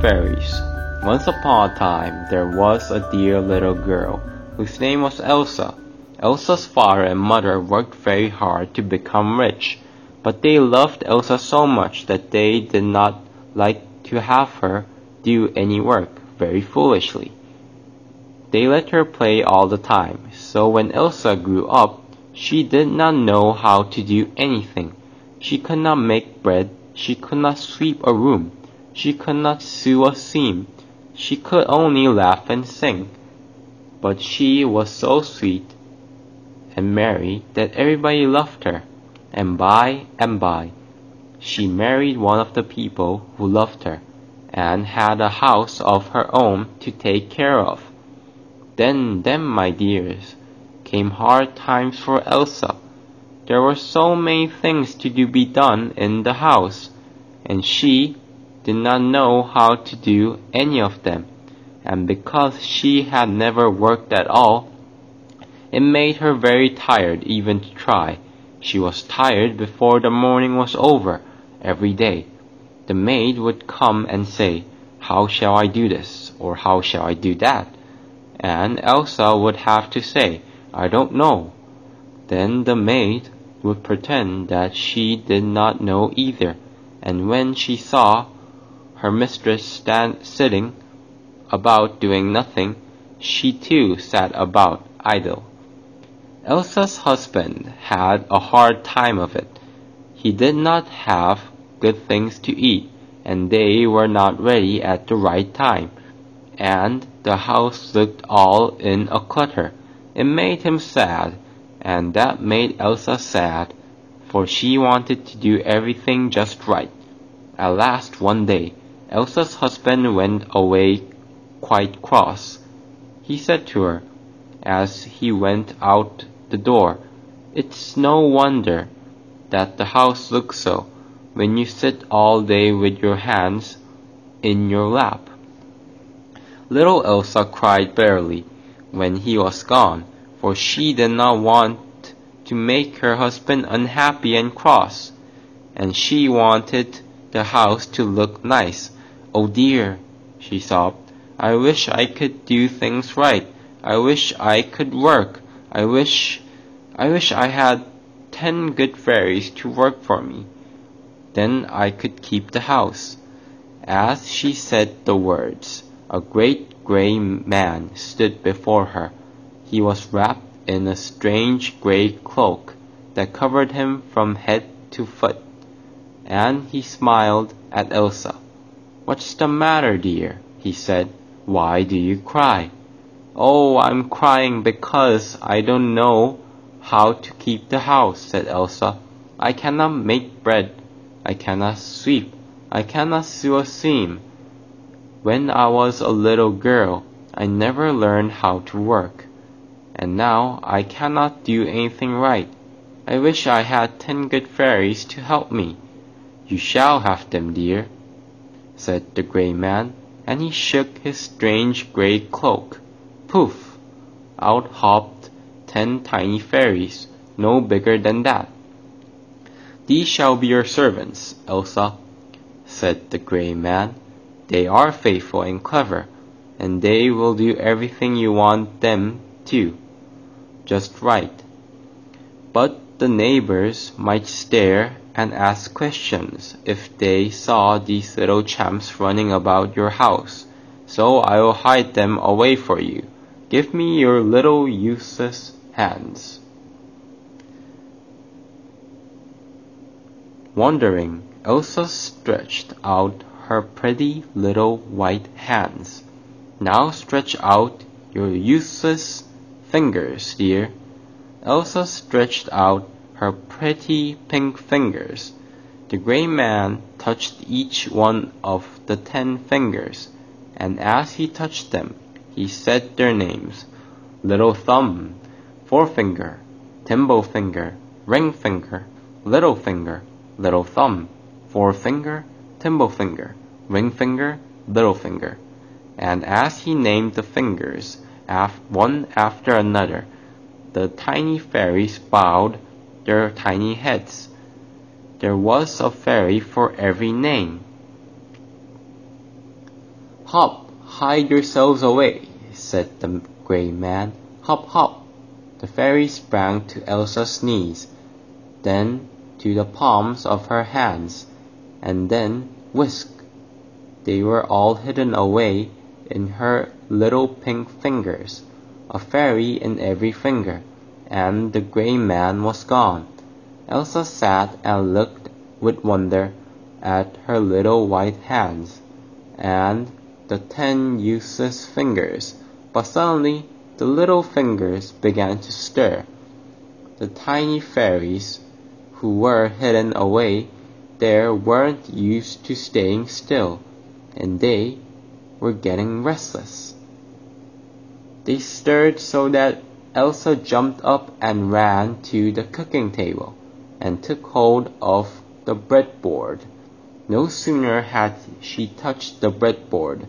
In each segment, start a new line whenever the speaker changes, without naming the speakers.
Fairies Once upon a time there was a dear little girl whose name was Elsa. Elsa's father and mother worked very hard to become rich, but they loved Elsa so much that they did not like to have her do any work very foolishly. They let her play all the time, so when Elsa grew up, she did not know how to do anything. She could not make bread, she could not sweep a room, she could not sew a seam, she could only laugh and sing. But she was so sweet and merry that everybody loved her, and by and by she married one of the people who loved her, and had a house of her own to take care of. Then, then, my dears, came hard times for Elsa. There were so many things to do be done in the house, and she did not know how to do any of them, and because she had never worked at all, it made her very tired even to try. She was tired before the morning was over every day. The maid would come and say, How shall I do this? or How shall I do that? And Elsa would have to say, I don't know. Then the maid would pretend that she did not know either, and when she saw her mistress stand sitting about doing nothing, she too sat about idle. Elsa's husband had a hard time of it. He did not have good things to eat, and they were not ready at the right time, and the house looked all in a clutter. It made him sad, and that made Elsa sad, for she wanted to do everything just right. At last one day, Elsa's husband went away quite cross. He said to her, as he went out the door, It's no wonder that the house looks so, when you sit all day with your hands in your lap. Little Elsa cried bitterly when he was gone, for she did not want to make her husband unhappy and cross, and she wanted the house to look nice. Oh dear, she sobbed, I wish I could do things right. I wish I could work. I wish, I wish I had ten good fairies to work for me. Then I could keep the house. As she said the words, a great grey man stood before her. He was wrapped in a strange grey cloak that covered him from head to foot, and he smiled at Elsa. What's the matter, dear? he said. Why do you cry? Oh, I'm crying because I don't know how to keep the house, said Elsa. I cannot make bread. I cannot sweep. I cannot sew a seam. When I was a little girl, I never learned how to work. And now I cannot do anything right. I wish I had ten good fairies to help me. You shall have them, dear, said the grey man, and he shook his strange grey cloak. Poof! Out hopped ten tiny fairies, no bigger than that. These shall be your servants, Elsa, said the grey man. They are faithful and clever, and they will do everything you want them to, just right. But the neighbors might stare and ask questions if they saw these little champs running about your house, so I will hide them away for you. Give me your little useless hands. Wondering, Elsa stretched out her pretty little white hands. Now stretch out your useless fingers, dear. Elsa stretched out her pretty pink fingers. The grey man touched each one of the ten fingers, and as he touched them, he said their names Little Thumb, Forefinger, Thimble Finger, Ring Finger, Little Finger, Little Thumb, Forefinger, Thimble Finger, Ring Finger, Little Finger. And as he named the fingers, af- one after another, the tiny fairies bowed their tiny heads. There was a fairy for every name. Hop, hide yourselves away, said the gray man. Hop, hop. The fairy sprang to Elsa's knees, then to the palms of her hands, and then whisk! They were all hidden away in her little pink fingers, a fairy in every finger, and the gray man was gone. Elsa sat and looked with wonder at her little white hands and the ten useless fingers, but suddenly the little fingers began to stir. The tiny fairies who were hidden away there weren't used to staying still, and they were getting restless. They stirred so that Elsa jumped up and ran to the cooking table and took hold of the breadboard. No sooner had she touched the breadboard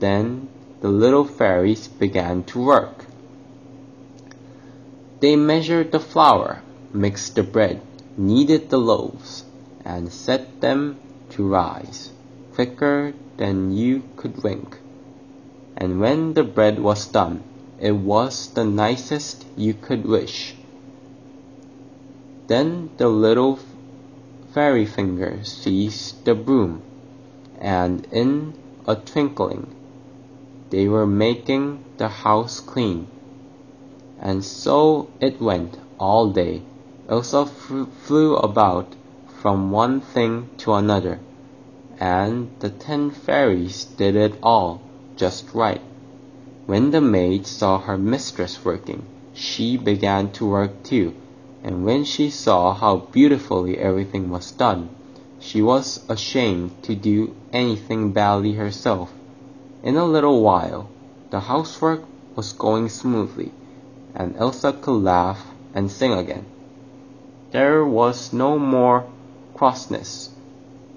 than the little fairies began to work. They measured the flour, mixed the bread, kneaded the loaves, and set them to rise quicker than you could wink. And when the bread was done, it was the nicest you could wish. Then the little fairy finger seized the broom, and in a twinkling they were making the house clean. And so it went all day. Elsa flew about from one thing to another, and the ten fairies did it all just right. When the maid saw her mistress working, she began to work too and when she saw how beautifully everything was done, she was ashamed to do anything badly herself. In a little while, the housework was going smoothly, and Elsa could laugh and sing again. There was no more crossness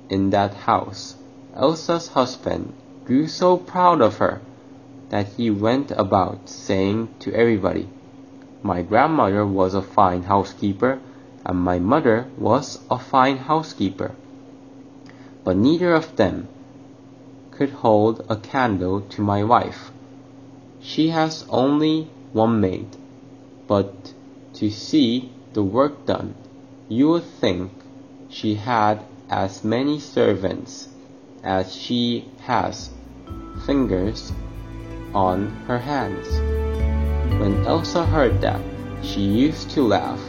in that house. Elsa's husband grew so proud of her that he went about saying to everybody, my grandmother was a fine housekeeper, and my mother was a fine housekeeper. But neither of them could hold a candle to my wife. She has only one maid, but to see the work done, you would think she had as many servants as she has fingers on her hands. When Elsa heard that, she used to laugh,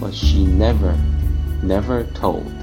but she never, never told.